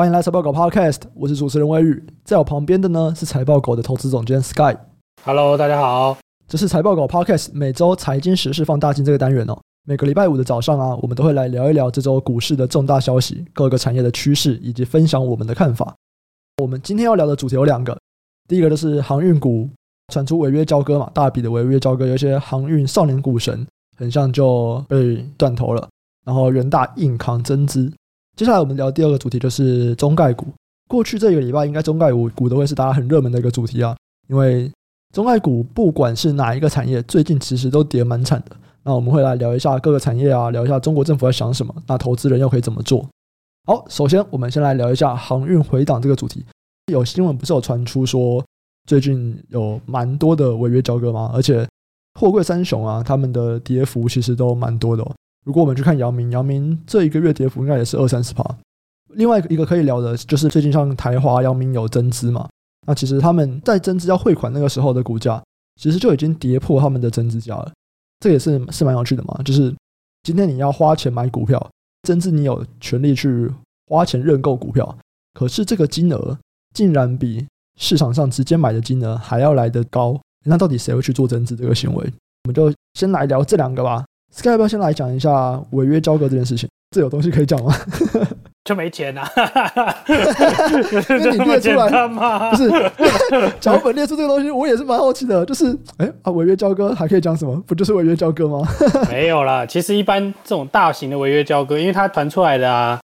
欢迎来财报狗 Podcast，我是主持人魏宇，在我旁边的呢是财报狗的投资总监 Sky。Hello，大家好，这是财报狗 Podcast 每周财经时事放大镜这个单元哦。每个礼拜五的早上啊，我们都会来聊一聊这周股市的重大消息、各个产业的趋势，以及分享我们的看法。我们今天要聊的主题有两个，第一个就是航运股传出违约交割嘛，大笔的违约交割，有一些航运少年股神很像就被断头了，然后人大硬扛增资。接下来我们聊第二个主题，就是中概股。过去这个礼拜，应该中概股股都会是大家很热门的一个主题啊，因为中概股不管是哪一个产业，最近其实都跌蛮惨的。那我们会来聊一下各个产业啊，聊一下中国政府在想什么，那投资人又可以怎么做？好，首先我们先来聊一下航运回档这个主题。有新闻不是有传出说，最近有蛮多的违约交割吗？而且货柜三雄啊，他们的跌幅其实都蛮多的哦。如果我们去看阳明，阳明这一个月跌幅应该也是二三十趴。另外一个可以聊的就是最近像台华、阳明有增资嘛？那其实他们在增资要汇款那个时候的股价，其实就已经跌破他们的增资价了。这也是是蛮有趣的嘛。就是今天你要花钱买股票，增资你有权利去花钱认购股票，可是这个金额竟然比市场上直接买的金额还要来得高。那到底谁会去做增资这个行为？我们就先来聊这两个吧。Sky 要不要先来讲一下违约交割这件事情？这有东西可以讲吗？就没钱呐、啊！那你列出来吗？不是 脚本列出这个东西，我也是蛮好奇的。就是，哎、欸、啊，违约交割还可以讲什么？不就是违约交割吗？没有啦，其实一般这种大型的违约交割，因为它传出来的啊，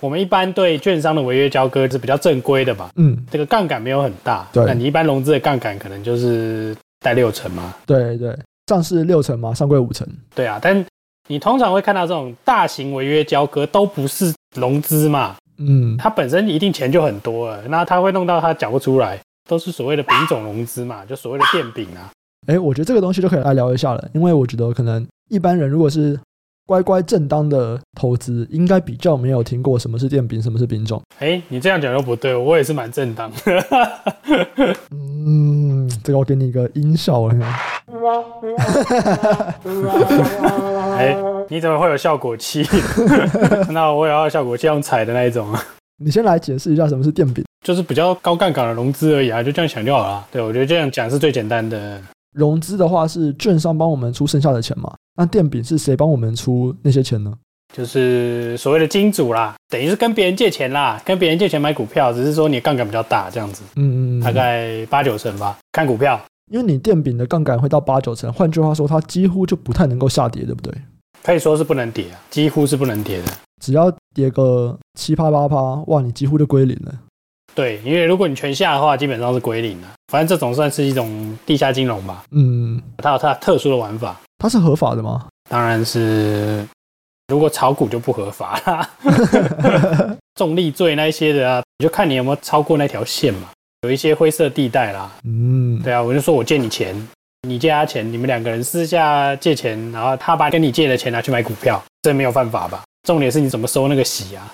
我们一般对券商的违约交割是比较正规的吧？嗯，这个杠杆没有很大。对，那你一般融资的杠杆可能就是贷六成嘛？对对。上市六成嘛，上柜五成。对啊，但你通常会看到这种大型违约交割都不是融资嘛，嗯，它本身一定钱就很多了，那它会弄到它缴不出来，都是所谓的丙种融资嘛，就所谓的垫饼啊。哎，我觉得这个东西就可以来聊一下了，因为我觉得可能一般人如果是乖乖正当的投资，应该比较没有听过什么是电饼，什么是饼种。哎，你这样讲又不对，我也是蛮正当的。嗯，这个我给你一个音效了。哎，你怎么会有效果器？那我也要效果器用踩的那一种啊。你先来解释一下什么是电饼，就是比较高杠杆的融资而已啊，就这样想就好了。对，我觉得这样讲是最简单的。融资的话是券商帮我们出剩下的钱嘛？那电饼是谁帮我们出那些钱呢？就是所谓的金主啦，等于是跟别人借钱啦，跟别人借钱买股票，只是说你杠杆比较大这样子。嗯嗯，大概八九成吧，看股票。因为你电饼的杠杆会到八九成，换句话说，它几乎就不太能够下跌，对不对？可以说是不能跌啊，几乎是不能跌的。只要跌个七趴八趴，哇，你几乎就归零了。对，因为如果你全下的话，基本上是归零了。反正这种算是一种地下金融吧。嗯，它有它特殊的玩法。它是合法的吗？当然是，如果炒股就不合法啦。重利罪那一些的啊，你就看你有没有超过那条线嘛。有一些灰色地带啦，嗯，对啊，我就说我借你钱，你借他钱，你们两个人私下借钱，然后他把跟你借的钱拿去买股票，这没有犯法吧？重点是你怎么收那个息啊？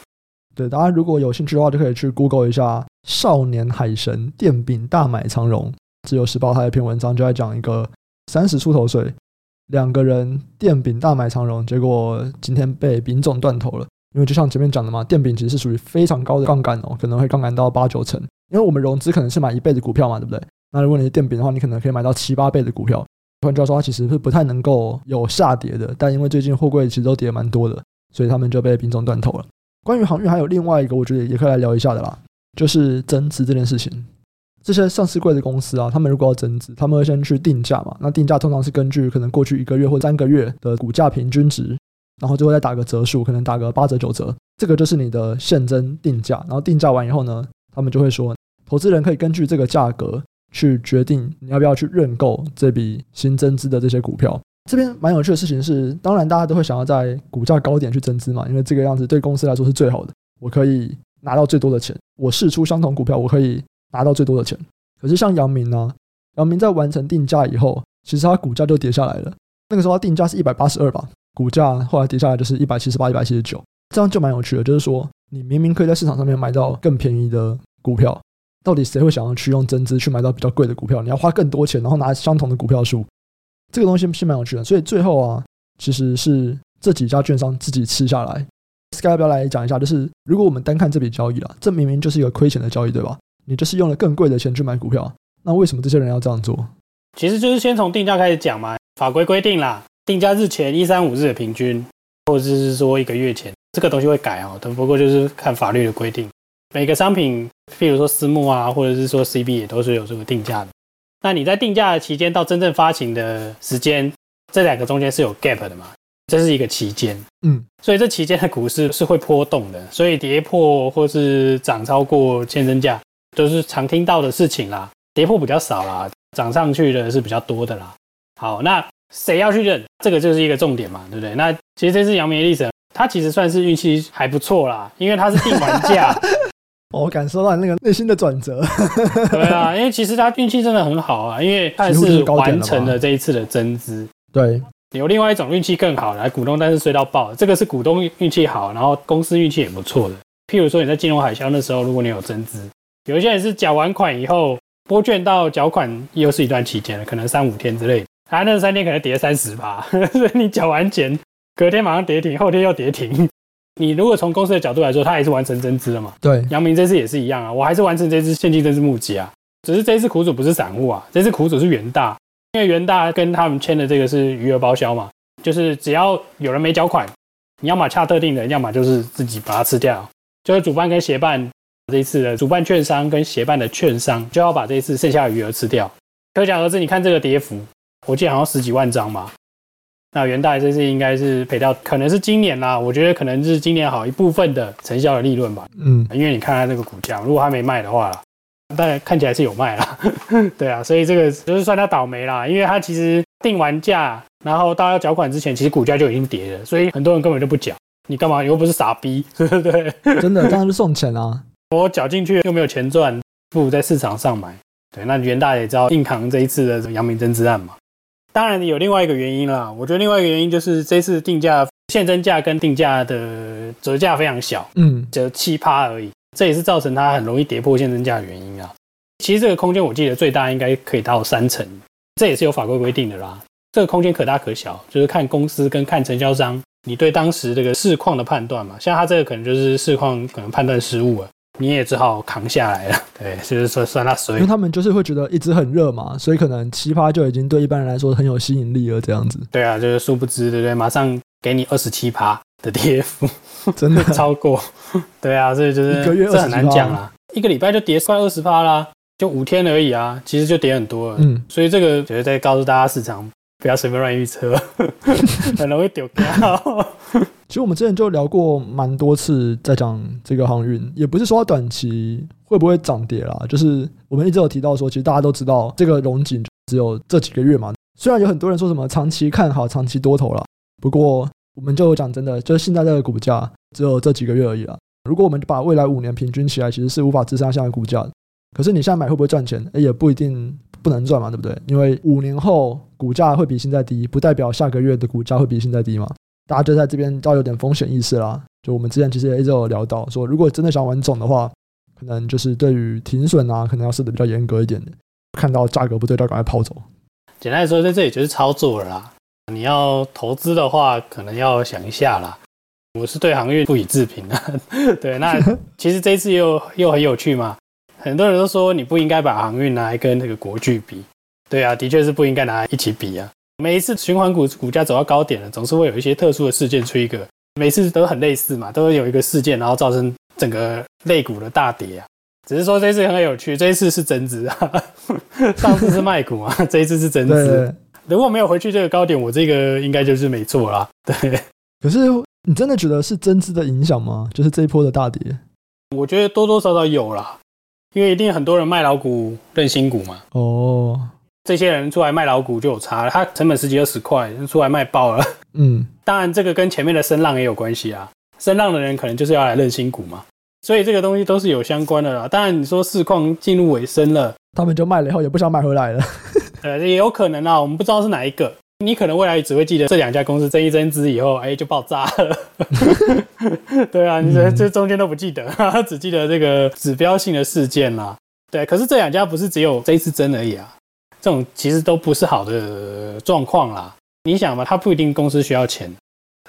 对，大家如果有兴趣的话，就可以去 Google 一下“少年海神垫饼大买长荣”，自由时报他一篇文章就在讲一个三十出头岁两个人电饼大买长荣，结果今天被饼总断头了。因为就像前面讲的嘛，电饼其实是属于非常高的杠杆哦，可能会杠杆到八九成。因为我们融资可能是买一倍的股票嘛，对不对？那如果你是电饼的话，你可能可以买到七八倍的股票。换句话说，它其实是不太能够有下跌的。但因为最近货柜其实都跌蛮多的，所以他们就被饼总断头了。关于航运，还有另外一个，我觉得也可以来聊一下的啦，就是增资这件事情。这些上市贵的公司啊，他们如果要增资，他们会先去定价嘛。那定价通常是根据可能过去一个月或三个月的股价平均值，然后最后再打个折数，可能打个八折九折，这个就是你的现增定价。然后定价完以后呢，他们就会说，投资人可以根据这个价格去决定你要不要去认购这笔新增资的这些股票。这边蛮有趣的事情是，当然大家都会想要在股价高点去增资嘛，因为这个样子对公司来说是最好的，我可以拿到最多的钱。我释出相同股票，我可以拿到最多的钱。可是像阳明呢，阳明在完成定价以后，其实它股价就跌下来了。那个时候它定价是一百八十二吧，股价后来跌下来就是一百七十八、一百七十九，这样就蛮有趣的。就是说，你明明可以在市场上面买到更便宜的股票。到底谁会想要去用增资去买到比较贵的股票？你要花更多钱，然后拿相同的股票数，这个东西是蛮有趣的。所以最后啊，其实是这几家券商自己吃下来，Sky 要不要来讲一下？就是如果我们单看这笔交易了，这明明就是一个亏钱的交易，对吧？你就是用了更贵的钱去买股票，那为什么这些人要这样做？其实就是先从定价开始讲嘛。法规规定啦，定价日前一三五日的平均，或者是说一个月前，这个东西会改哦。但不过就是看法律的规定，每个商品，譬如说私募啊，或者是说 CB 也都是有这个定价的。那你在定价的期间到真正发行的时间，这两个中间是有 gap 的嘛？这是一个期间，嗯，所以这期间的股市是会波动的，所以跌破或是涨超过现增价都是常听到的事情啦。跌破比较少啦，涨上去的是比较多的啦。好，那谁要去认？这个就是一个重点嘛，对不对？那其实这次阳明的例子，它其实算是运气还不错啦，因为它是定完价。我感受到那个内心的转折。对啊，因为其实他运气真的很好啊，因为他是完成了这一次的增资。对。有另外一种运气更好的，来股东但是衰到爆，这个是股东运气好，然后公司运气也不错的。譬如说你在金融海啸那时候，如果你有增资，有一些人是缴完款以后拨券到缴款又是一段期间了，可能三五天之类的，他那三天可能跌三十吧，所以你缴完钱，隔天马上跌停，后天又跌停。你如果从公司的角度来说，他还是完成增资了嘛？对，阳明这次也是一样啊，我还是完成这次现金增资募集啊，只是这一次苦主不是散户啊，这次苦主是元大。因为元大跟他们签的这个是余额报销嘛，就是只要有人没缴款，你要么恰特定人，要么就是自己把它吃掉。就是主办跟协办这一次的主办券商跟协办的券商就要把这一次剩下的余额吃掉。可想而知，你看这个跌幅，我记得好像十几万张嘛。那元大这次应该是赔掉，可能是今年啦，我觉得可能是今年好一部分的承销的利润吧。嗯，因为你看它那个股价，如果它没卖的话啦。但看起来是有卖啦，对啊，所以这个就是算他倒霉啦，因为他其实定完价，然后到要缴款之前，其实股价就已经跌了，所以很多人根本就不缴。你干嘛？你又不是傻逼，对不对？真的，当然是送钱啊！我缴进去又没有钱赚，不如在市场上买。对，那元大也知道硬扛这一次的阳明增资案嘛。当然有另外一个原因啦，我觉得另外一个原因就是这次定价现增价跟定价的折价非常小，嗯，折七趴而已。这也是造成它很容易跌破现增价的原因啊。其实这个空间我记得最大应该可以到三成，这也是有法规规定的啦。这个空间可大可小，就是看公司跟看承销商你对当时这个市况的判断嘛。像他这个可能就是市况可能判断失误了，你也只好扛下来了。对，就是说算他衰。因为他们就是会觉得一直很热嘛，所以可能七趴就已经对一般人来说很有吸引力了这样子。对啊，就是殊不知，对不对？马上给你二十七趴的 跌幅，真的超过。对啊，所以就是一个月这很难讲啊，一个礼拜就跌快二十趴啦，就五天而已啊，其实就跌很多了。嗯，所以这个就是在告诉大家，市场不要随便乱预测，很容易丢掉。其实我们之前就聊过蛮多次，在讲这个航运，也不是说短期会不会涨跌啦，就是我们一直有提到说，其实大家都知道这个荣景只有这几个月嘛。虽然有很多人说什么长期看好、长期多头啦，不过我们就讲真的，就是现在这个股价只有这几个月而已啦。如果我们把未来五年平均起来，其实是无法支撑现在股价。可是你现在买会不会赚钱？诶，也不一定不能赚嘛，对不对？因为五年后股价会比现在低，不代表下个月的股价会比现在低嘛。大家就在这边要有点风险意识啦。就我们之前其实也一直有聊到，说如果真的想玩总的话，可能就是对于停损啊，可能要设的比较严格一点。看到价格不对，就赶快抛走。简单来说，在这里就是操作了啦。你要投资的话，可能要想一下啦。我是对航运不予置评的，对，那其实这一次又又很有趣嘛，很多人都说你不应该把航运拿来跟那个国巨比，对啊，的确是不应该拿来一起比啊。每一次循环股股价走到高点了，总是会有一些特殊的事件出一个，每次都很类似嘛，都会有一个事件，然后造成整个类股的大跌啊。只是说这一次很有趣，这一次是增资啊，上次是卖股啊，这一次是增资。如果没有回去这个高点，我这个应该就是没错啦。对，可是。你真的觉得是增资的影响吗？就是这一波的大跌，我觉得多多少少有啦，因为一定很多人卖老股认新股嘛。哦，这些人出来卖老股就有差了，他成本十几二十块，出来卖爆了。嗯，当然这个跟前面的声浪也有关系啊，声浪的人可能就是要来认新股嘛，所以这个东西都是有相关的啦。当然你说市况进入尾声了，他们就卖了以后也不想买回来了，呃，也有可能啊，我们不知道是哪一个。你可能未来只会记得这两家公司增一增资以后，哎，就爆炸了。对啊，你这这中间都不记得，只记得这个指标性的事件啦。对，可是这两家不是只有这一次增而已啊，这种其实都不是好的状况啦。你想嘛，它不一定公司需要钱，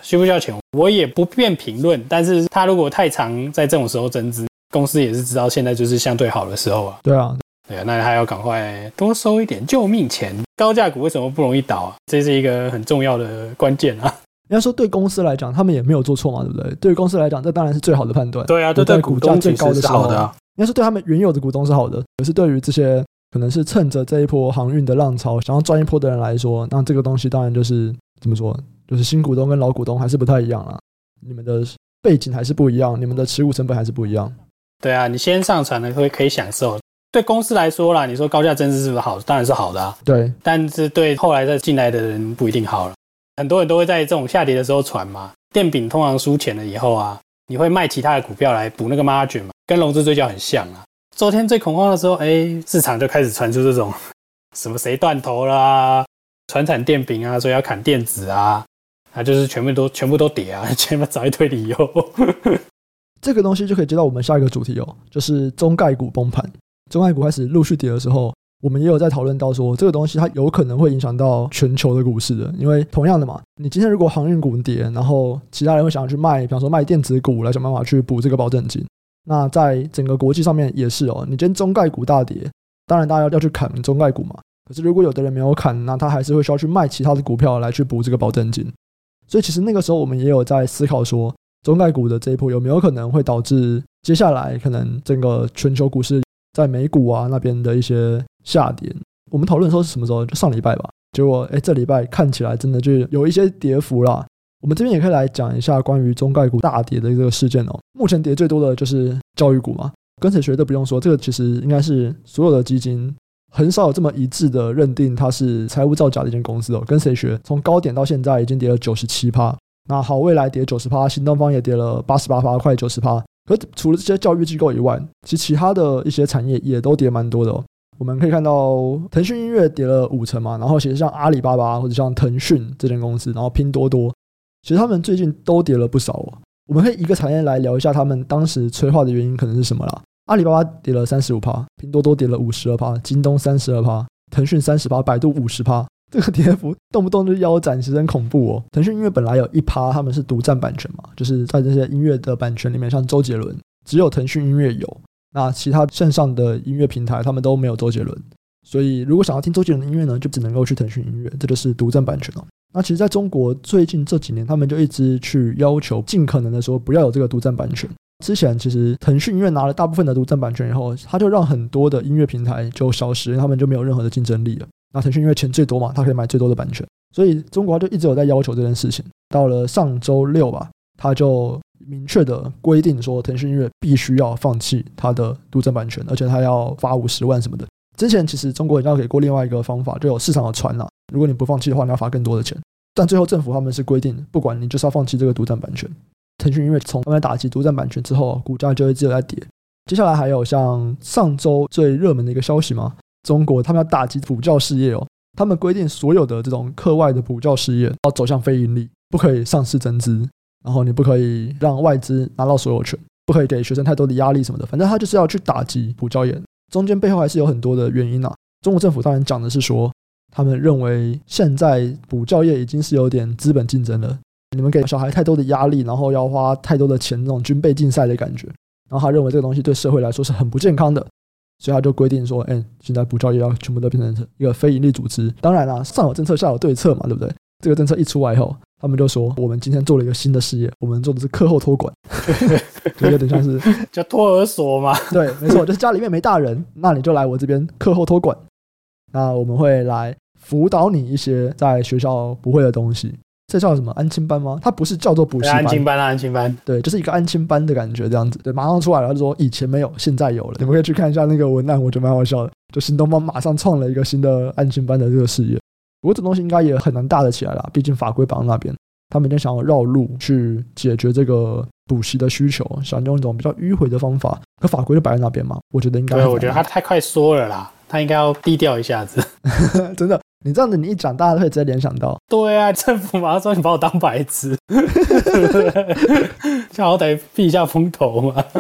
需不需要钱，我也不便评论。但是他如果太常在这种时候增资，公司也是知道现在就是相对好的时候啊。对啊，对啊，那还要赶快多收一点救命钱。高价股为什么不容易倒啊？这是一个很重要的关键啊。应该说对公司来讲，他们也没有做错嘛，对不对？对于公司来讲，这当然是最好的判断。对啊，对对，股价最高的时候，应该是对他们原有的股东是好的。可是对于这些可能是趁着这一波航运的浪潮想要赚一波的人来说，那这个东西当然就是怎么说？就是新股东跟老股东还是不太一样了。你们的背景还是不一样，你们的持股成本还是不一样。对啊，你先上船的会可以享受。对公司来说啦，你说高价增资是不是好？当然是好的啊。对，但是对后来再进来的人不一定好了。很多人都会在这种下跌的时候传嘛，电饼通常输钱了以后啊，你会卖其他的股票来补那个 margin 嘛，跟融资追缴很像啊。昨天最恐慌的时候，哎，市场就开始传出这种什么谁断头啦，传产电饼啊，所以要砍电子啊，啊，就是全部都全部都跌啊，全部找一堆理由。这个东西就可以接到我们下一个主题哦，就是中概股崩盘，中概股开始陆续跌的时候，我们也有在讨论到说，这个东西它有可能会影响到全球的股市的，因为同样的嘛，你今天如果航运股跌，然后其他人会想要去卖，比方说卖电子股来想办法去补这个保证金，那在整个国际上面也是哦，你今天中概股大跌，当然大家要要去砍中概股嘛，可是如果有的人没有砍，那他还是会需要去卖其他的股票来去补这个保证金，所以其实那个时候我们也有在思考说。中概股的这一波有没有可能会导致接下来可能整个全球股市在美股啊那边的一些下跌？我们讨论说是什么时候？就上礼拜吧。结果哎，这礼拜看起来真的就有一些跌幅啦。我们这边也可以来讲一下关于中概股大跌的这个事件哦。目前跌最多的就是教育股嘛，跟谁学都不用说，这个其实应该是所有的基金很少有这么一致的认定它是财务造假的一间公司哦。跟谁学？从高点到现在已经跌了九十七趴。那好，未来跌九十趴，新东方也跌了八十八趴，快九十趴。可除了这些教育机构以外，其实其他的一些产业也都跌蛮多的。我们可以看到，腾讯音乐跌了五成嘛，然后其实像阿里巴巴或者像腾讯这间公司，然后拼多多，其实他们最近都跌了不少哦。我们可以一个产业来聊一下他们当时催化的原因可能是什么啦。阿里巴巴跌了三十五趴，拼多多跌了五十二趴，京东三十二趴，腾讯三十趴，百度五十趴。这个跌幅动不动就腰斩，其实很恐怖哦。腾讯音乐本来有一趴，他们是独占版权嘛，就是在这些音乐的版权里面，像周杰伦，只有腾讯音乐有，那其他线上的音乐平台他们都没有周杰伦。所以如果想要听周杰伦的音乐呢，就只能够去腾讯音乐，这就是独占版权哦。那其实在中国最近这几年，他们就一直去要求，尽可能的说不要有这个独占版权。之前其实腾讯音乐拿了大部分的独占版权以后，他就让很多的音乐平台就消失，因为他们就没有任何的竞争力了。那腾讯因为钱最多嘛，他可以买最多的版权，所以中国就一直有在要求这件事情。到了上周六吧，他就明确的规定说，腾讯音乐必须要放弃它的独占版权，而且他要罚五十万什么的。之前其实中国也要给过另外一个方法，就有市场的传了，如果你不放弃的话，你要罚更多的钱。但最后政府他们是规定，不管你就是要放弃这个独占版权。腾讯音乐从他们打击独占版权之后，股价就一直有在跌。接下来还有像上周最热门的一个消息嘛。中国他们要打击补教事业哦，他们规定所有的这种课外的补教事业要走向非盈利，不可以上市增资，然后你不可以让外资拿到所有权，不可以给学生太多的压力什么的，反正他就是要去打击补教业。中间背后还是有很多的原因啊。中国政府当然讲的是说，他们认为现在补教业已经是有点资本竞争了，你们给小孩太多的压力，然后要花太多的钱，那种军备竞赛的感觉，然后他认为这个东西对社会来说是很不健康的。所以他就规定说，哎，现在补教业要全部都变成一个非盈利组织。当然啦，上有政策，下有对策嘛，对不对？这个政策一出来以后，他们就说，我们今天做了一个新的事业，我们做的是课后托管，就有点像是 叫托儿所嘛。对，没错，就是家里面没大人，那你就来我这边课后托管。那我们会来辅导你一些在学校不会的东西。这叫什么安亲班吗？它不是叫做补习班，安亲班啊，安亲班，对，就是一个安亲班的感觉，这样子。对，马上出来了，就说以前没有，现在有了。你们可以去看一下那个文案，我觉得蛮好笑的。就新东方马上创了一个新的安亲班的这个事业，不过这东西应该也很难大得起来啦，毕竟法规绑在那边，他们就想要绕路去解决这个补习的需求，想用一种比较迂回的方法，可法规就摆在那边嘛，我觉得应该。对，我觉得他太快缩了啦，他应该要低调一下子，真的。你这样子，你一讲，大家都会直接联想到。对啊，政府马上说你把我当白痴，就好歹避一下风头嘛。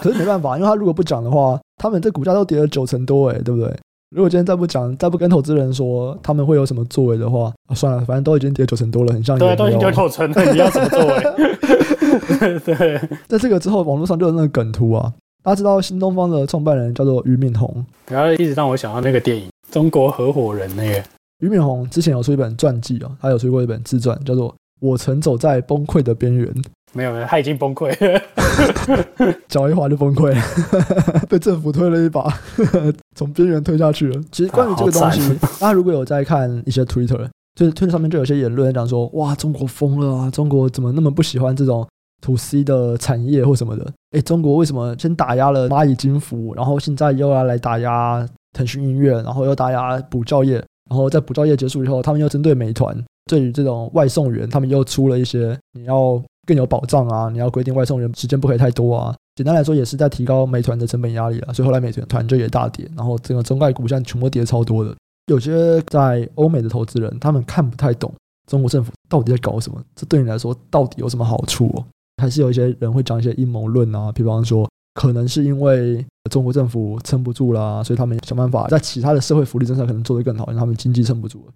可是没办法，因为他如果不讲的话，他们这股价都跌了九成多，哎，对不对？如果今天再不讲，再不跟投资人说他们会有什么作为的话，啊，算了，反正都已经跌九成多了，很像对，都已经跌九成了，你要什么作为？对，在这个之后，网络上就有那个梗图啊，大家知道新东方的创办人叫做俞敏洪，然后一直让我想到那个电影《中国合伙人》那个俞敏洪之前有出一本传记啊，他有出过一本自传，叫做《我曾走在崩溃的边缘》。没有没有，他已经崩溃了，脚一滑就崩溃了，被政府推了一把，从边缘推下去了。其实关于这个东西，大家如果有在看一些 Twitter，就是 Twitter 上面就有些言论讲说，哇，中国疯了啊！中国怎么那么不喜欢这种 To C 的产业或什么的？诶，中国为什么先打压了蚂蚁金服，然后现在又要来打压腾讯音乐，然后又打压补教业，然后在补教业结束以后，他们又针对美团，对于这种外送员，他们又出了一些你要。更有保障啊！你要规定外送员时间不可以太多啊。简单来说，也是在提高美团的成本压力啊。所以后来美团团就也大跌，然后整个中概股现在全部跌超多的。有些在欧美的投资人，他们看不太懂中国政府到底在搞什么。这对你来说到底有什么好处哦？还是有一些人会讲一些阴谋论啊，比方说可能是因为中国政府撑不住啦，所以他们想办法在其他的社会福利政策可能做得更好，让他们经济撑不住。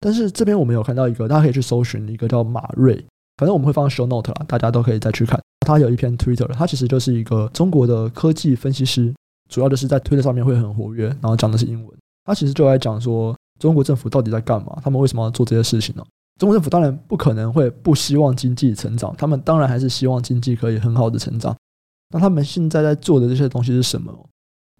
但是这边我们有看到一个，大家可以去搜寻一个叫马瑞。反正我们会放 show note 啦，大家都可以再去看。他有一篇 Twitter，他其实就是一个中国的科技分析师，主要的是在 Twitter 上面会很活跃，然后讲的是英文。他其实就在讲说，中国政府到底在干嘛？他们为什么要做这些事情呢？中国政府当然不可能会不希望经济成长，他们当然还是希望经济可以很好的成长。那他们现在在做的这些东西是什么？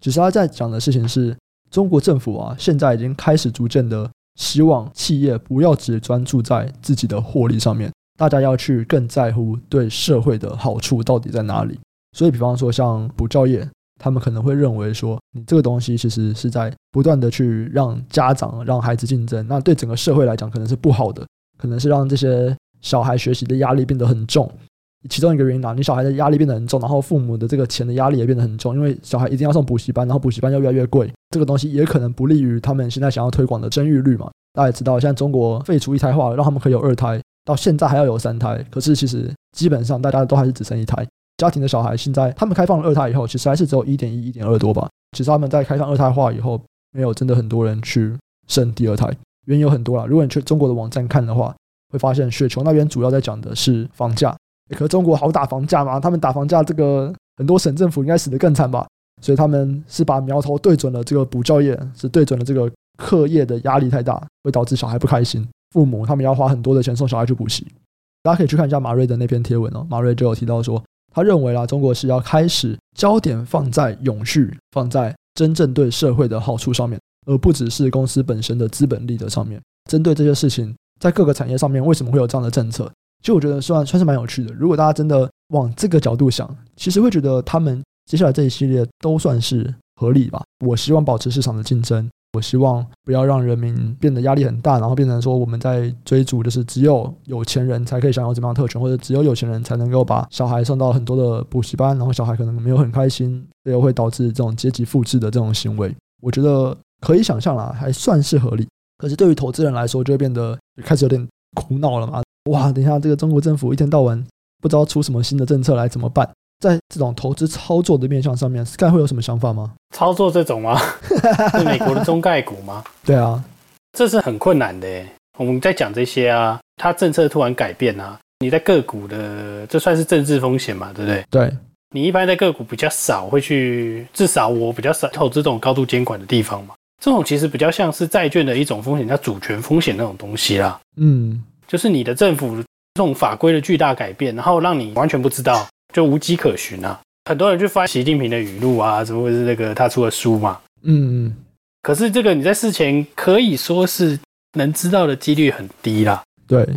其实他在讲的事情是，中国政府啊，现在已经开始逐渐的希望企业不要只专注在自己的获利上面。大家要去更在乎对社会的好处到底在哪里，所以比方说像补教业，他们可能会认为说，你这个东西其实是在不断的去让家长让孩子竞争，那对整个社会来讲可能是不好的，可能是让这些小孩学习的压力变得很重。其中一个原因啊，你小孩的压力变得很重，然后父母的这个钱的压力也变得很重，因为小孩一定要上补习班，然后补习班又越来越贵，这个东西也可能不利于他们现在想要推广的生育率嘛。大家也知道，现在中国废除一胎化了，让他们可以有二胎。到现在还要有三胎，可是其实基本上大家都还是只生一胎。家庭的小孩现在他们开放了二胎以后，其实还是只有一点一、一点二多吧。其实他们在开放二胎化以后，没有真的很多人去生第二胎，原因有很多啦。如果你去中国的网站看的话，会发现雪球那边主要在讲的是房价。可是中国好打房价吗？他们打房价，这个很多省政府应该死得更惨吧？所以他们是把苗头对准了这个补教业，是对准了这个课业的压力太大，会导致小孩不开心。父母他们要花很多的钱送小孩去补习，大家可以去看一下马瑞的那篇贴文哦。马瑞就有提到说，他认为啦，中国是要开始焦点放在永续，放在真正对社会的好处上面，而不只是公司本身的资本利得上面。针对这些事情，在各个产业上面为什么会有这样的政策？其实我觉得算算是蛮有趣的。如果大家真的往这个角度想，其实会觉得他们接下来这一系列都算是合理吧。我希望保持市场的竞争。我希望不要让人民变得压力很大，然后变成说我们在追逐，就是只有有钱人才可以享有怎么样的特权，或者只有有钱人才能够把小孩送到很多的补习班，然后小孩可能没有很开心，这又会导致这种阶级复制的这种行为。我觉得可以想象啦，还算是合理。可是对于投资人来说，就会变得开始有点苦恼了嘛。哇，等一下这个中国政府一天到晚不知道出什么新的政策来怎么办？在这种投资操作的面向上面，Sky 会有什么想法吗？操作这种吗？是美国的中概股吗？对啊，这是很困难的。我们在讲这些啊，它政策突然改变啊，你在个股的，这算是政治风险嘛？对不对？对，你一般在个股比较少会去，至少我比较少投资这种高度监管的地方嘛。这种其实比较像是债券的一种风险，叫主权风险那种东西啦。嗯，就是你的政府这种法规的巨大改变，然后让你完全不知道。就无迹可寻啊！很多人去翻习近平的语录啊，怎么会是那个他出的书嘛？嗯嗯。可是这个你在事前可以说是能知道的几率很低啦。对。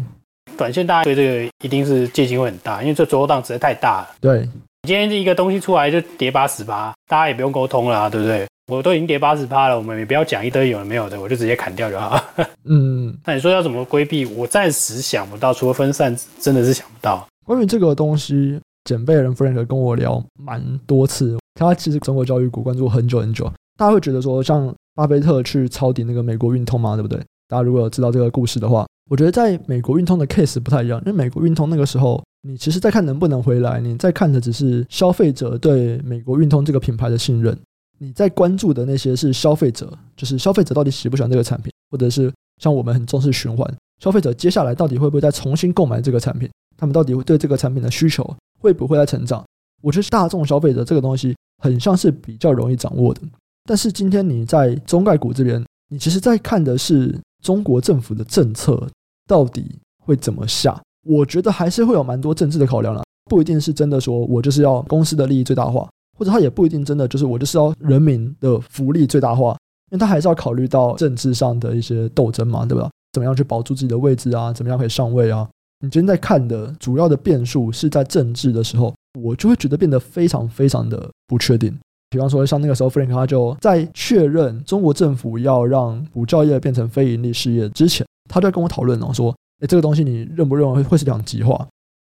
短线大家对这个一定是戒心会很大，因为这左右档实在太大了。对。今天这一个东西出来就跌八十八，大家也不用沟通了啊，对不对？我都已经跌八十趴了，我们也不要讲一堆有的没有的，我就直接砍掉就好。嗯。那你说要怎么规避？我暂时想不到，除了分散，真的是想不到。关于这个东西。捡贝人 Frank 跟我聊蛮多次，他其实中国教育股关注很久很久。大家会觉得说，像巴菲特去抄底那个美国运通嘛，对不对？大家如果有知道这个故事的话，我觉得在美国运通的 case 不太一样，因为美国运通那个时候，你其实在看能不能回来，你在看的只是消费者对美国运通这个品牌的信任。你在关注的那些是消费者，就是消费者到底喜不喜欢这个产品，或者是像我们很重视循环，消费者接下来到底会不会再重新购买这个产品？他们到底会对这个产品的需求会不会再成长？我觉得大众消费者这个东西很像是比较容易掌握的。但是今天你在中概股这边，你其实在看的是中国政府的政策到底会怎么下？我觉得还是会有蛮多政治的考量啦，不一定是真的说我就是要公司的利益最大化。或者他也不一定真的就是我就是要人民的福利最大化，因为他还是要考虑到政治上的一些斗争嘛，对吧？怎么样去保住自己的位置啊？怎么样可以上位啊？你今天在看的主要的变数是在政治的时候，我就会觉得变得非常非常的不确定。比方说，像那个时候，Frank 他就在确认中国政府要让补教业变成非营利事业之前，他就在跟我讨论哦，说，诶，这个东西你认不认为会是两极化？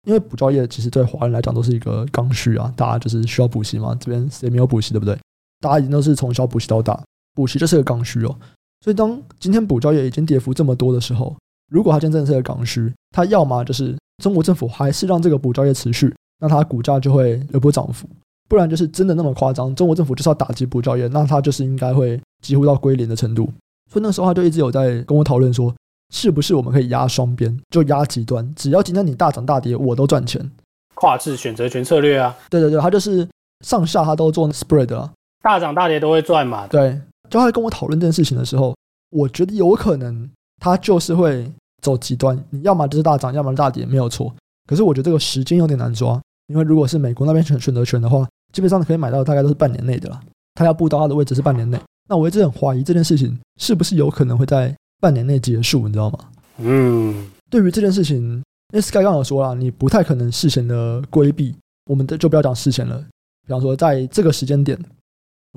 因为补教业其实对华人来讲都是一个刚需啊，大家就是需要补习嘛。这边谁没有补习，对不对？大家已经都是从小补习到大，补习就是个刚需哦。所以当今天补教业已经跌幅这么多的时候，如果它真正是个刚需，它要么就是中国政府还是让这个补教业持续，那它股价就会有波涨幅；不然就是真的那么夸张，中国政府就是要打击补教业，那它就是应该会几乎到归零的程度。所以那时候他就一直有在跟我讨论说。是不是我们可以压双边，就压极端？只要今天你大涨大跌，我都赚钱。跨制选择权策略啊，对对对，他就是上下他都做 spread 啊，大涨大跌都会赚嘛。对，就他跟我讨论这件事情的时候，我觉得有可能他就是会走极端，你要么就是大涨，要么大跌，没有错。可是我觉得这个时间有点难抓，因为如果是美国那边选选择权的话，基本上可以买到大概都是半年内的了。他要布到他的位置是半年内，那我一直很怀疑这件事情是不是有可能会在。半年内结束，你知道吗？嗯，对于这件事情，Sky 刚刚有说了，你不太可能事前的规避，我们的就不要讲事前了。比方说，在这个时间点，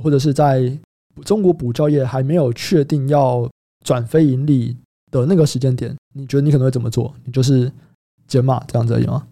或者是在中国补教业还没有确定要转非盈利的那个时间点，你觉得你可能会怎么做？你就是减码这样子而已吗？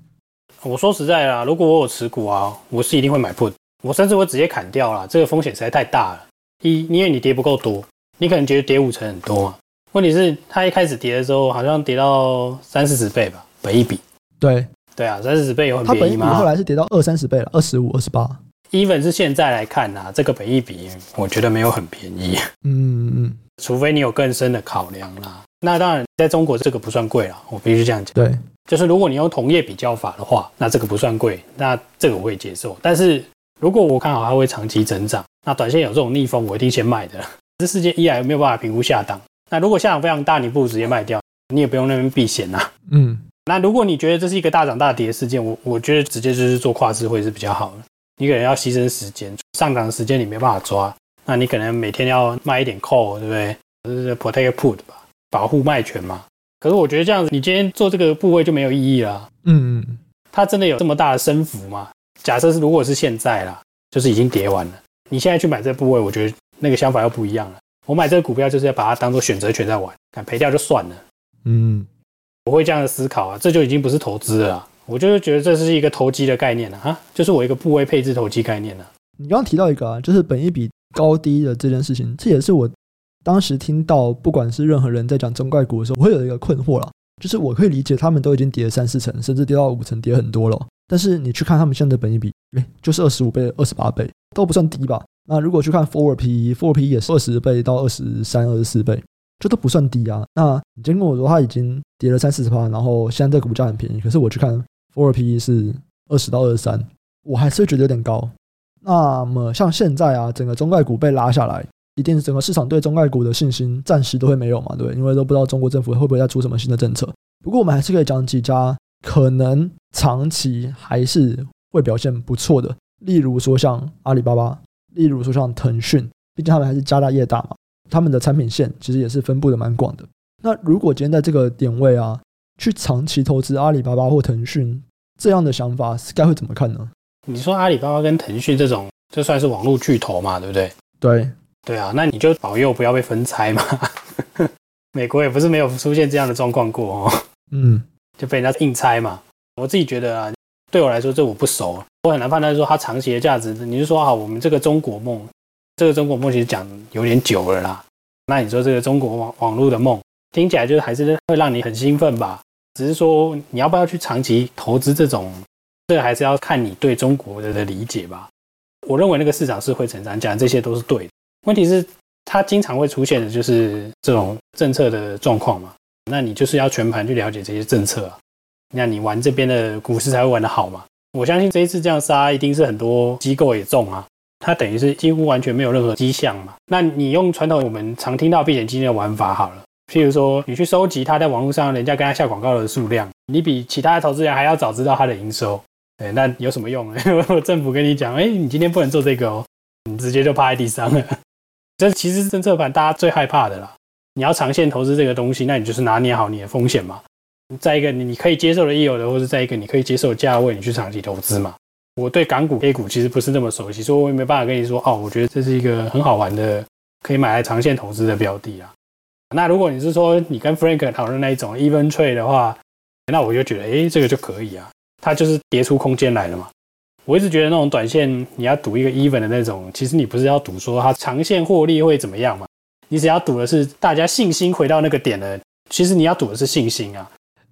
我说实在啦，如果我有持股啊，我是一定会买 put，我甚至会直接砍掉了。这个风险实在太大了。一，因为你跌不够多，你可能觉得跌五成很多嘛。问题是，它一开始跌的时候，好像跌到三四十倍吧，本一比。对对啊，三四十倍有很便宜吗？后来是跌到二三十倍了，二十五、二十八。even 是现在来看啊，这个本益比，我觉得没有很便宜。嗯嗯。除非你有更深的考量啦。那当然，在中国这个不算贵啦，我必须这样讲。对，就是如果你用同业比较法的话，那这个不算贵，那这个我会接受。但是如果我看好它会长期增长，那短线有这种逆风，我一定先卖的。这世界依然没有办法评估下档。那如果下涨非常大，你不如直接卖掉，你也不用那边避险呐。嗯，那如果你觉得这是一个大涨大跌的事件，我我觉得直接就是做跨制会是比较好的。你可能要牺牲时间，上涨的时间你没办法抓，那你可能每天要卖一点 call，对不对？就是 protect put 吧，保护卖权嘛。可是我觉得这样子，你今天做这个部位就没有意义了。嗯嗯，它真的有这么大的升幅吗？假设是如果是现在啦，就是已经跌完了，你现在去买这个部位，我觉得那个想法又不一样了。我买这个股票就是要把它当做选择权在玩，敢赔掉就算了。嗯，我会这样的思考啊，这就已经不是投资了。我就是觉得这是一个投机的概念了啊，就是我一个部位配置投机概念了。你刚刚提到一个啊，就是本一比高低的这件事情，这也是我当时听到不管是任何人在讲中概股的时候，我会有一个困惑了，就是我可以理解他们都已经跌了三四成，甚至跌到五成，跌很多了。但是你去看他们现在的本一比，哎，就是二十五倍、二十八倍，都不算低吧？那如果去看 forward PE，forward PE 也是二十倍到二十三、二十四倍，这都不算低啊。那你今天跟我说它已经跌了三四十趴，然后现在这股价很便宜，可是我去看 forward PE 是二十到二十三，我还是觉得有点高。那么像现在啊，整个中概股被拉下来，一定是整个市场对中概股的信心暂时都会没有嘛，对，因为都不知道中国政府会不会再出什么新的政策。不过我们还是可以讲几家可能长期还是会表现不错的，例如说像阿里巴巴。例如说像腾讯，毕竟他们还是家大业大嘛，他们的产品线其实也是分布的蛮广的。那如果今天在这个点位啊，去长期投资阿里巴巴或腾讯这样的想法，Sky 会怎么看呢？你说阿里巴巴跟腾讯这种，就算是网络巨头嘛，对不对？对，对啊，那你就保佑不要被分拆嘛。美国也不是没有出现这样的状况过哦，嗯，就被人家硬拆嘛。我自己觉得啊。对我来说，这我不熟，我很难判断说它长期的价值。你是说啊，我们这个中国梦，这个中国梦其实讲有点久了啦。那你说这个中国网网络的梦，听起来就是还是会让你很兴奋吧？只是说你要不要去长期投资这种，这个还是要看你对中国的理解吧。我认为那个市场是会成长，讲这些都是对的。问题是它经常会出现的就是这种政策的状况嘛，那你就是要全盘去了解这些政策啊，那你玩这边的股市才会玩得好嘛。我相信这一次这样杀，一定是很多机构也中啊。它等于是几乎完全没有任何迹象嘛。那你用传统我们常听到避险基金的玩法好了，譬如说你去收集它在网络上人家跟他下广告的数量，你比其他投资人还要早知道它的营收。对，那有什么用呢？政府跟你讲，哎，你今天不能做这个哦，你直接就趴在地上了。这其实是政策盘大家最害怕的啦。你要长线投资这个东西，那你就是拿捏好你的风险嘛。再一个，你可以接受的也有的，或者再一个你可以接受的价位，你去长期投资嘛。我对港股 A 股其实不是那么熟悉，所以我也没办法跟你说哦，我觉得这是一个很好玩的，可以买来长线投资的标的啊。那如果你是说你跟 Frank 讨论那一种 Even Trade 的话，那我就觉得哎，这个就可以啊，它就是跌出空间来了嘛。我一直觉得那种短线你要赌一个 Even 的那种，其实你不是要赌说它长线获利会怎么样嘛，你只要赌的是大家信心回到那个点了，其实你要赌的是信心啊，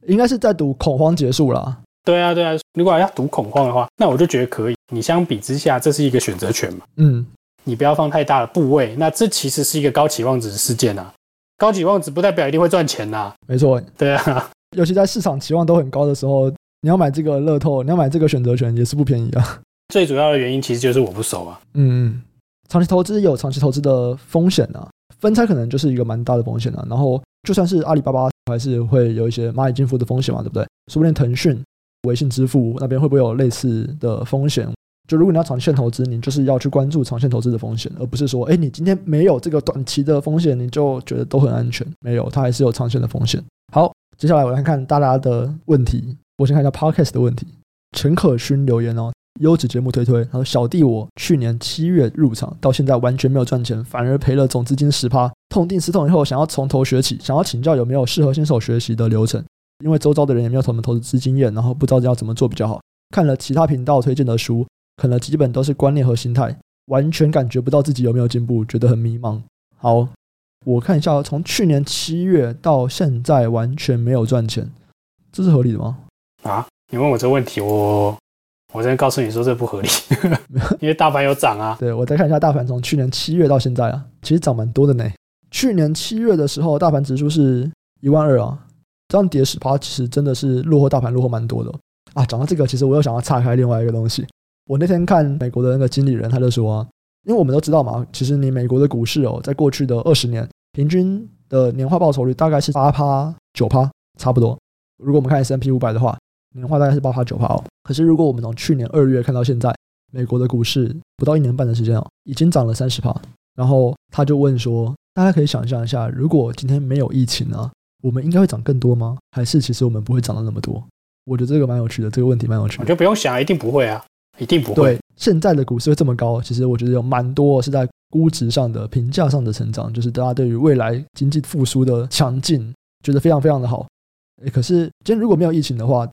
应该是在赌恐慌结束了。对啊，对啊，如果要赌恐慌的话，那我就觉得可以。你相比之下，这是一个选择权嘛。嗯，你不要放太大的部位。那这其实是一个高期望值的事件啊。高期望值不代表一定会赚钱呐、啊。没错，对啊，尤其在市场期望都很高的时候，你要买这个乐透，你要买这个选择权也是不便宜啊。最主要的原因其实就是我不熟啊。嗯，长期投资有长期投资的风险啊，分拆可能就是一个蛮大的风险啊。然后就算是阿里巴巴，还是会有一些蚂蚁金服的风险嘛，对不对？说不定腾讯。微信支付那边会不会有类似的风险？就如果你要长线投资，你就是要去关注长线投资的风险，而不是说，哎，你今天没有这个短期的风险，你就觉得都很安全。没有，它还是有长线的风险。好，接下来我来看大家的问题。我先看一下 Podcast 的问题。陈可勋留言哦，优质节目推推。他说：小弟我去年七月入场，到现在完全没有赚钱，反而赔了总资金十趴。痛定思痛以后，想要从头学起，想要请教有没有适合新手学习的流程。因为周遭的人也没有什么投资经验，然后不知道要怎么做比较好。看了其他频道推荐的书，可能基本都是观念和心态，完全感觉不到自己有没有进步，觉得很迷茫。好，我看一下，从去年七月到现在完全没有赚钱，这是合理的吗？啊，你问我这问题，我我先告诉你说这不合理，因为大盘有涨啊。对，我再看一下大盘从去年七月到现在啊，其实涨蛮多的呢。去年七月的时候，大盘指数是一万二啊。这样跌十趴，其实真的是落后大盘落后蛮多的啊！讲到这个，其实我又想要岔开另外一个东西。我那天看美国的那个经理人，他就说啊，因为我们都知道嘛，其实你美国的股市哦，在过去的二十年，平均的年化报酬率大概是八趴九趴，差不多。如果我们看 S M P 五百的话，年化大概是八趴九趴哦。可是如果我们从去年二月看到现在，美国的股市不到一年半的时间哦，已经涨了三十趴。然后他就问说，大家可以想象一下，如果今天没有疫情呢？我们应该会涨更多吗？还是其实我们不会涨到那么多？我觉得这个蛮有趣的，这个问题蛮有趣的。我觉得不用想，一定不会啊，一定不会。对，现在的股市会这么高，其实我觉得有蛮多是在估值上的评价上的成长，就是大家对于未来经济复苏的强劲，觉得非常非常的好。诶，可是今天如果没有疫情的话，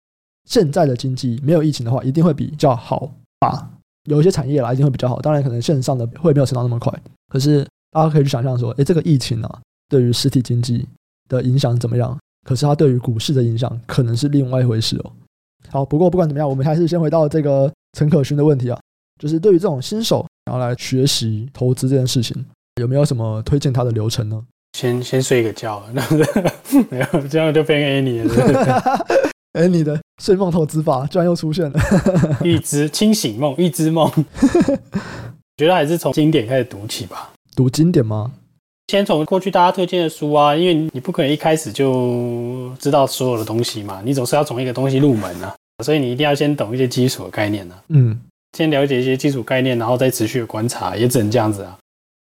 现在的经济没有疫情的话，一定会比较好吧？有一些产业啦，一定会比较好。当然，可能线上的会没有成长那么快。可是大家可以去想象说，诶，这个疫情啊，对于实体经济。的影响怎么样？可是它对于股市的影响可能是另外一回事哦。好，不过不管怎么样，我们还是先回到这个陈可勋的问题啊，就是对于这种新手然后来学习投资这件事情，有没有什么推荐他的流程呢？先先睡一个觉，那不是没有这样就变 A 你了。Annie 的睡梦投资法居然又出现了，预知清醒梦，预知梦。觉得还是从经典开始读起吧。读经典吗？先从过去大家推荐的书啊，因为你不可能一开始就知道所有的东西嘛，你总是要从一个东西入门啊，所以你一定要先懂一些基础的概念啊。嗯，先了解一些基础概念，然后再持续的观察，也只能这样子啊。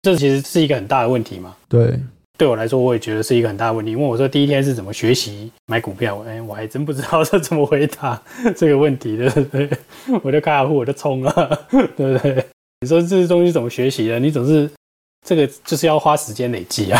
这其实是一个很大的问题嘛。对，对我来说，我也觉得是一个很大的问题。问我说第一天是怎么学习买股票？哎，我还真不知道这怎么回答 这个问题，的对？我就开下户，我就冲了，对不对？你说这些东西怎么学习的？你总是。这个就是要花时间累积啊！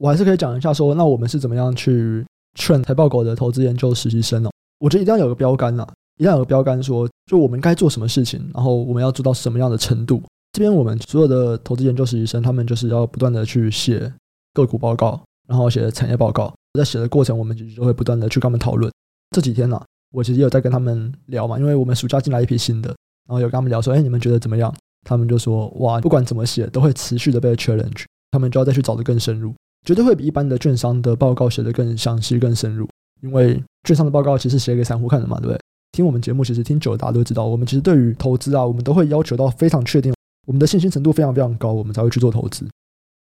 我还是可以讲一下说，那我们是怎么样去劝财报狗的投资研究实习生哦？我觉得一定要有个标杆啊，一定要有个标杆，说就我们该做什么事情，然后我们要做到什么样的程度。这边我们所有的投资研究实习生，他们就是要不断的去写个股报告，然后写的产业报告。在写的过程，我们就会不断的去跟他们讨论。这几天呢，我其实也有在跟他们聊嘛，因为我们暑假进来一批新的，然后有跟他们聊说，哎，你们觉得怎么样？他们就说哇，不管怎么写，都会持续的被 challenge，他们就要再去找的更深入，绝对会比一般的券商的报告写的更详细、更深入。因为券商的报告其实写给散户看的嘛，对不对？听我们节目其实听久了，大家都知道，我们其实对于投资啊，我们都会要求到非常确定，我们的信心程度非常非常高，我们才会去做投资。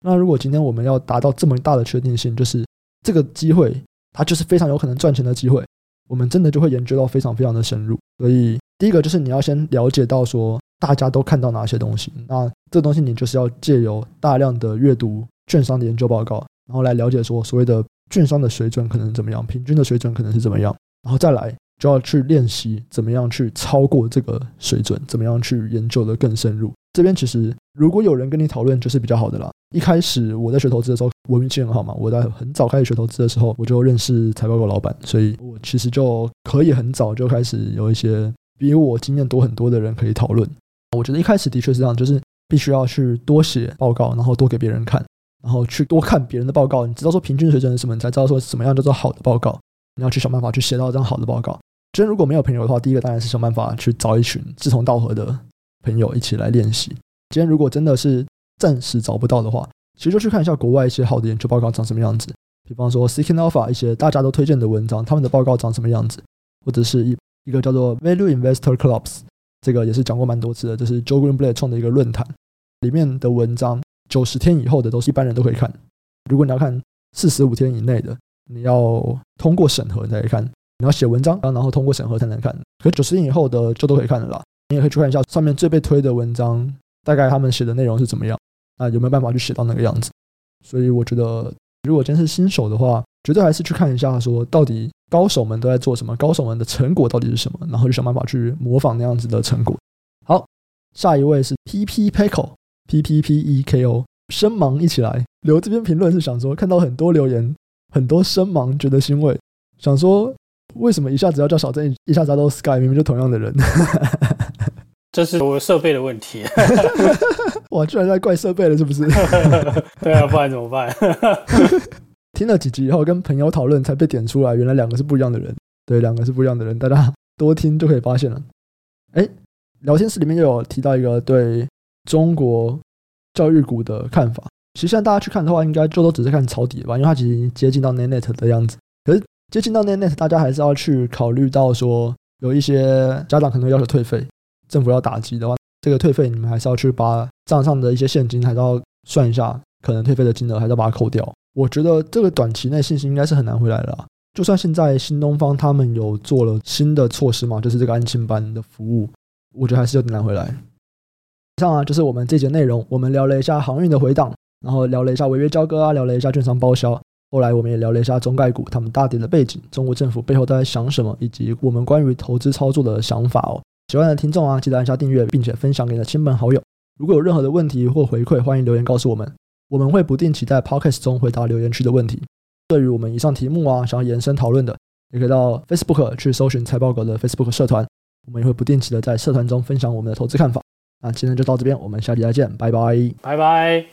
那如果今天我们要达到这么大的确定性，就是这个机会，它就是非常有可能赚钱的机会，我们真的就会研究到非常非常的深入。所以第一个就是你要先了解到说大家都看到哪些东西，那这东西你就是要借由大量的阅读券商的研究报告，然后来了解说所谓的券商的水准可能怎么样，平均的水准可能是怎么样，然后再来就要去练习怎么样去超过这个水准，怎么样去研究的更深入。这边其实如果有人跟你讨论，就是比较好的啦。一开始我在学投资的时候，我运气很好嘛。我在很早开始学投资的时候，我就认识财报狗老板，所以我其实就可以很早就开始有一些比我经验多很多的人可以讨论。我觉得一开始的确是这样，就是必须要去多写报告，然后多给别人看，然后去多看别人的报告。你知道说平均水准是什么，你才知道说什么样叫做好的报告。你要去想办法去写到这样好的报告。真如果没有朋友的话，第一个当然是想办法去找一群志同道合的朋友一起来练习。今天如果真的是暂时找不到的话，其实就去看一下国外一些好的研究报告长什么样子。比方说 Seeking Alpha 一些大家都推荐的文章，他们的报告长什么样子，或者是一一个叫做 Value Investor Clubs，这个也是讲过蛮多次的，这是 Joe Greenblatt 创的一个论坛，里面的文章九十天以后的都是一般人都可以看。如果你要看四十五天以内的，你要通过审核才可以看。你要写文章，然后通过审核才能看。可九十天以后的就都可以看了啦。你也可以去看一下上面最被推的文章。大概他们写的内容是怎么样？啊，有没有办法去写到那个样子？所以我觉得，如果今天是新手的话，绝对还是去看一下，说到底高手们都在做什么，高手们的成果到底是什么，然后就想办法去模仿那样子的成果。好，下一位是 P P Peko，P P P E K O，生盲一起来留这篇评论是想说，看到很多留言，很多生盲觉得欣慰，想说为什么一下子要叫小镇，一下子要叫 Sky，明明就同样的人。这是我设备的问题，哇，居然在怪设备了，是不是？对啊，不然怎么办？听了几集以后，跟朋友讨论才被点出来，原来两个是不一样的人。对，两个是不一样的人，大家多听就可以发现了。哎，聊天室里面又有提到一个对中国教育股的看法。其实现在大家去看的话，应该就都只是看抄底吧，因为它已经接近到 net net 的样子。可是接近到 net net，大家还是要去考虑到说，有一些家长可能会要求退费。政府要打击的话，这个退费你们还是要去把账上的一些现金还是要算一下，可能退费的金额还是要把它扣掉。我觉得这个短期内信心应该是很难回来的啦。就算现在新东方他们有做了新的措施嘛，就是这个安亲班的服务，我觉得还是有点难回来。以上啊，就是我们这节内容，我们聊了一下航运的回档，然后聊了一下违约交割啊，聊了一下券商包销，后来我们也聊了一下中概股他们大跌的背景，中国政府背后都在想什么，以及我们关于投资操作的想法哦。喜欢的听众啊，记得按下订阅，并且分享给你的亲朋好友。如果有任何的问题或回馈，欢迎留言告诉我们，我们会不定期在 Podcast 中回答留言区的问题。对于我们以上题目啊，想要延伸讨论的，也可以到 Facebook 去搜寻财报狗的 Facebook 社团，我们也会不定期的在社团中分享我们的投资看法。那今天就到这边，我们下期再见，拜拜，拜拜。